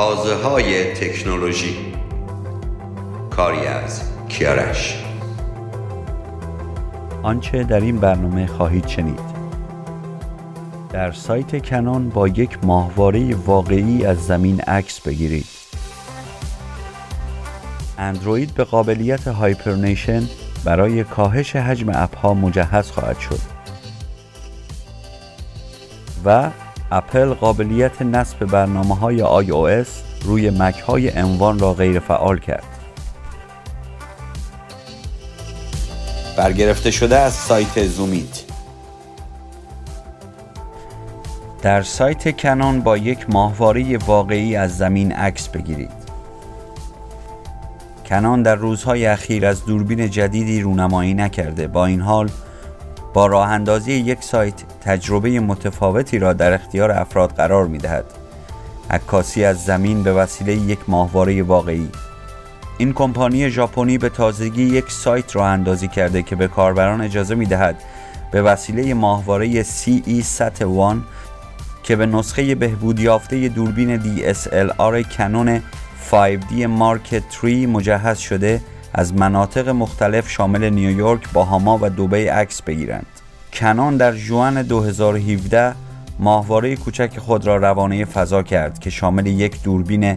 تازه های تکنولوژی. کاری از کیارش آنچه در این برنامه خواهید شنید. در سایت Canon با یک ماهواره واقعی از زمین عکس بگیرید. اندروید به قابلیت hibernation برای کاهش حجم app ها مجهز خواهد شد. و اپل قابلیت نصب برنامه های iOS روی مک های انوان را غیر فعال کرد. برگرفته شده از سایت زومیت. در سایت کنون با یک ماهواره واقعی از زمین عکس بگیرید. کنان در روزهای اخیر از دوربین جدیدی رونمایی نکرده. با این حال با راه اندازی یک سایت تجربه متفاوتی را در اختیار افراد قرار می دهد عکاسی از زمین به وسیله یک ماهواره واقعی. این کمپانی ژاپنی به تازگی یک سایت راه اندازی کرده که به کاربران اجازه می دهد به وسیله ماهواره CE SAT 1 که به نسخه بهبود یافته دوربین DSLR کنون 5D مارک 3 مجهز شده از مناطق مختلف شامل نیویورک، باهاما و دبی عکس بگیرند. کنون در جوان 2017 ماهواره کوچک خود را روانه فضا کرد که شامل یک دوربین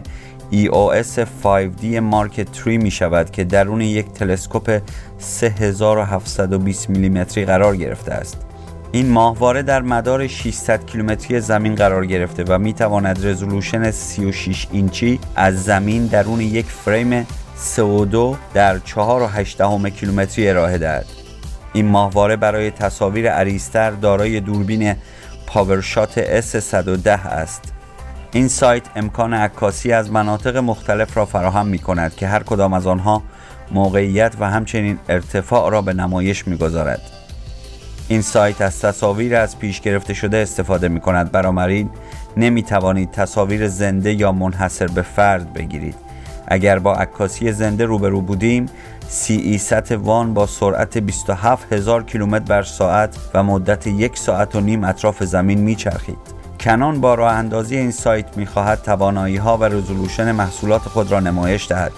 EOS 5D مارک 3 می شود که درون یک تلسکوپ 3720 میلیمتری قرار گرفته است. این ماهواره در مدار 600 کیلومتری زمین قرار گرفته و می تواند رزولوشن 36 اینچی از زمین درون یک فریم CO2 در 4.8 کیلومتری ارائه دهد. این ماهواره برای تصاویر عریضتر دارای دوربین پاورشات S110 است. این سایت امکان عکاسی از مناطق مختلف را فراهم می کند که هر کدام از آنها موقعیت و همچنین ارتفاع را به نمایش می گذارد. این سایت از تصاویر از پیش گرفته شده استفاده می کند بنابراین نمی توانید تصاویر زنده یا منحصر به فرد بگیرید اگر با عکاسی زنده روبرو بودیم سی ست وان با سرعت 27 هزار کیلومتر بر ساعت و مدت یک ساعت و نیم اطراف زمین میچرخید. کنان با راه اندازی این سایت می‌خواهد توانایی ها و رزولوشن محصولات خود را نمایش دهد.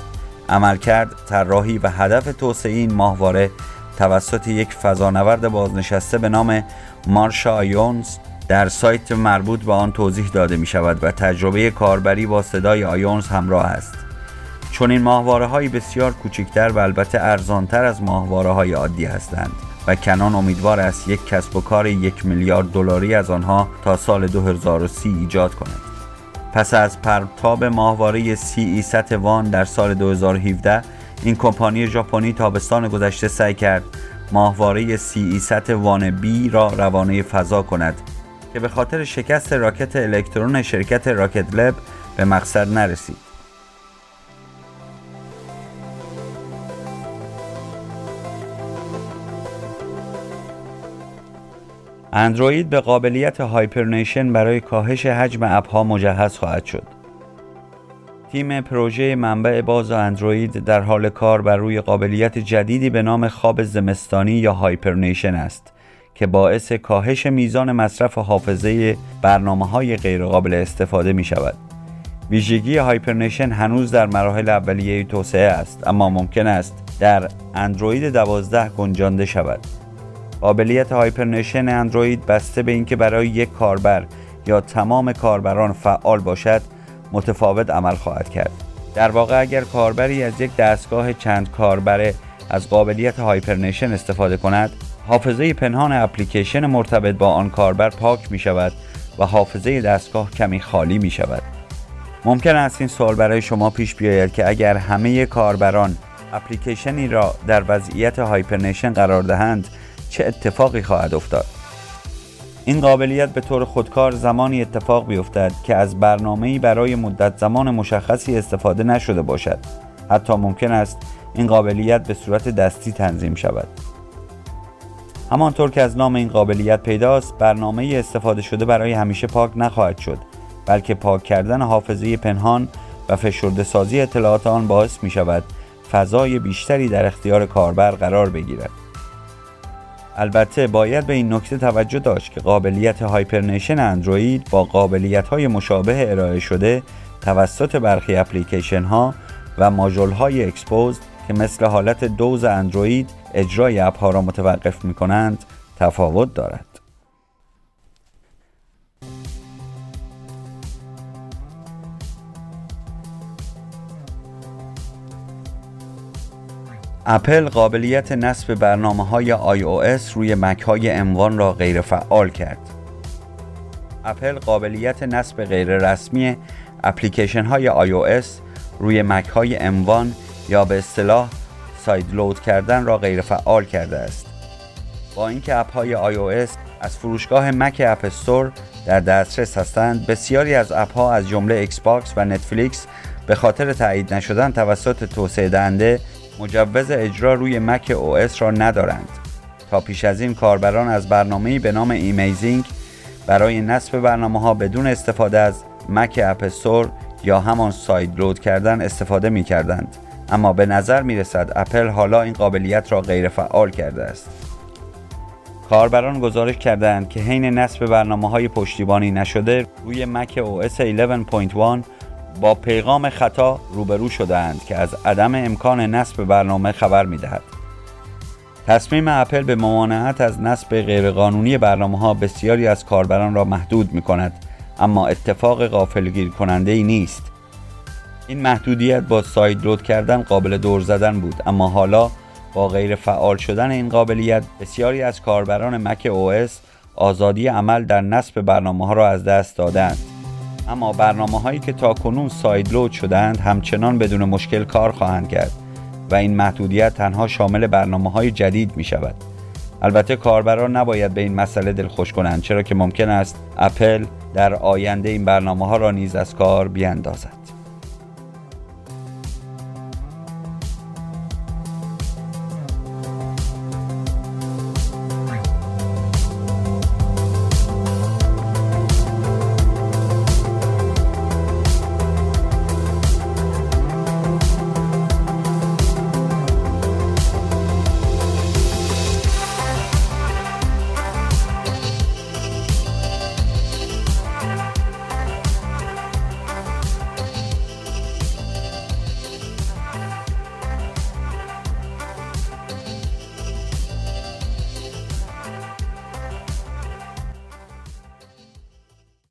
عملکرد، طراحی و هدف توسعه این ماهواره توسط یک فضانورد بازنشسته به نام مارشا آیونز در سایت مربوط به آن توضیح داده می شود و تجربه کاربری با صدای آیونز همراه است. چون این ماهواره های بسیار کوچکتر و البته ارزانتر از ماهواره های عادی هستند و Canon امیدوار است یک کسب و کار یک میلیارد دلاری از آنها تا سال 2030 ایجاد کند. پس از پرتاب ماهواره CE-SAT One در سال 2017 این کمپانی ژاپنی تابستان گذشته سعی کرد ماهواره CE-SAT One B را روانه فضا کند که به خاطر شکست راکت الکترون شرکت Rocket Lab به مقصد نرسید. اندروید به قابلیت hibernation برای کاهش حجم app ها مجهز خواهد شد. تیم پروژه منبع باز اندروید در حال کار بر روی قابلیت جدیدی به نام خواب زمستانی یا hibernation است که باعث کاهش میزان مصرف حافظه برنامه های غیرقابل استفاده می شود. ویژگی hibernation هنوز در مراحل اولیه توسعه است اما ممکن است در اندروید 12 گنجانده شود. قابلیت hibernation اندروید بسته به اینکه برای یک کاربر یا تمام کاربران فعال باشد متفاوت عمل خواهد کرد. در واقع اگر کاربری از یک دستگاه چند کاربره از قابلیت hibernation استفاده کند حافظه پنهان اپلیکیشن مرتبط با آن کاربر پاک می شود و حافظه دستگاه کمی خالی می شود. ممکن است این سوال برای شما پیش بیاید که اگر همه کاربران اپلیکیشنی را در وضعیت hibernation قرار دهند چه اتفاقی خواهد افتاد؟ این قابلیت به طور خودکار زمانی اتفاق بیفتد که از برنامه‌ای برای مدت زمان مشخصی استفاده نشده باشد. حتی ممکن است این قابلیت به صورت دستی تنظیم شود. همانطور که از نام این قابلیت پیداست برنامه استفاده شده برای همیشه پاک نخواهد شد بلکه پاک کردن حافظه پنهان و فشرده سازی اطلاعات آن باعث می شود فضای بیشتری در اختیار کاربر قرار بگیرد. البته باید به این نکته توجه داشت که قابلیت hibernation اندروید با قابلیت های مشابه ارائه شده توسط برخی اپلیکیشن ها و ماژول های Xposed که مثل حالت Doze اندروید اجرای اپ ها را متوقف می کنند تفاوت دارد. اپل قابلیت نصب برنامه های iOS روی مک های M1 را غیر فعال کرد. اپل قابلیت نصب غیر رسمی اپلیکیشن های iOS روی مک های M1 یا به اصطلاح sideload کردن را غیر فعال کرده است. با اینکه اپ های iOS از فروشگاه مک اپ استور در دسترس هستند، بسیاری از اپ ها از جمله ایکس باکس و نتفلیکس به خاطر تایید نشدن توسط توسعه دهنده مجوز اجرا روی مک او اس را ندارند. تا پیش از این کاربران از برنامه‌ای به نام iMazing برای نصب برنامه ها بدون استفاده از مک اپستور یا همان sideload کردن استفاده می کردند اما به نظر می رسد اپل حالا این قابلیت را غیر فعال کرده است. کاربران گزارش کردند که حین نصب برنامه های پشتیبانی نشده روی مک OS 11.1 با پیغام خطا روبرو شده‌اند که از عدم امکان نصب برنامه خبر می دهد. تصمیم اپل به ممانعت از نصب غیرقانونی برنامه ها بسیاری از کاربران را محدود می کند اما اتفاق غافلگیر کننده ای نیست این محدودیت با sideload کردن قابل دور زدن بود اما حالا با غیر فعال شدن این قابلیت بسیاری از کاربران مک OS آزادی عمل در نصب برنامه ها را از دست دادند اما برنامه هایی که تا کنون sideload شدند همچنان بدون مشکل کار خواهند کرد و این محدودیت تنها شامل برنامه های جدید می شود البته کاربران نباید به این مسئله دلخوش کنند چرا که ممکن است اپل در آینده این برنامه ها را نیز از کار بیاندازد.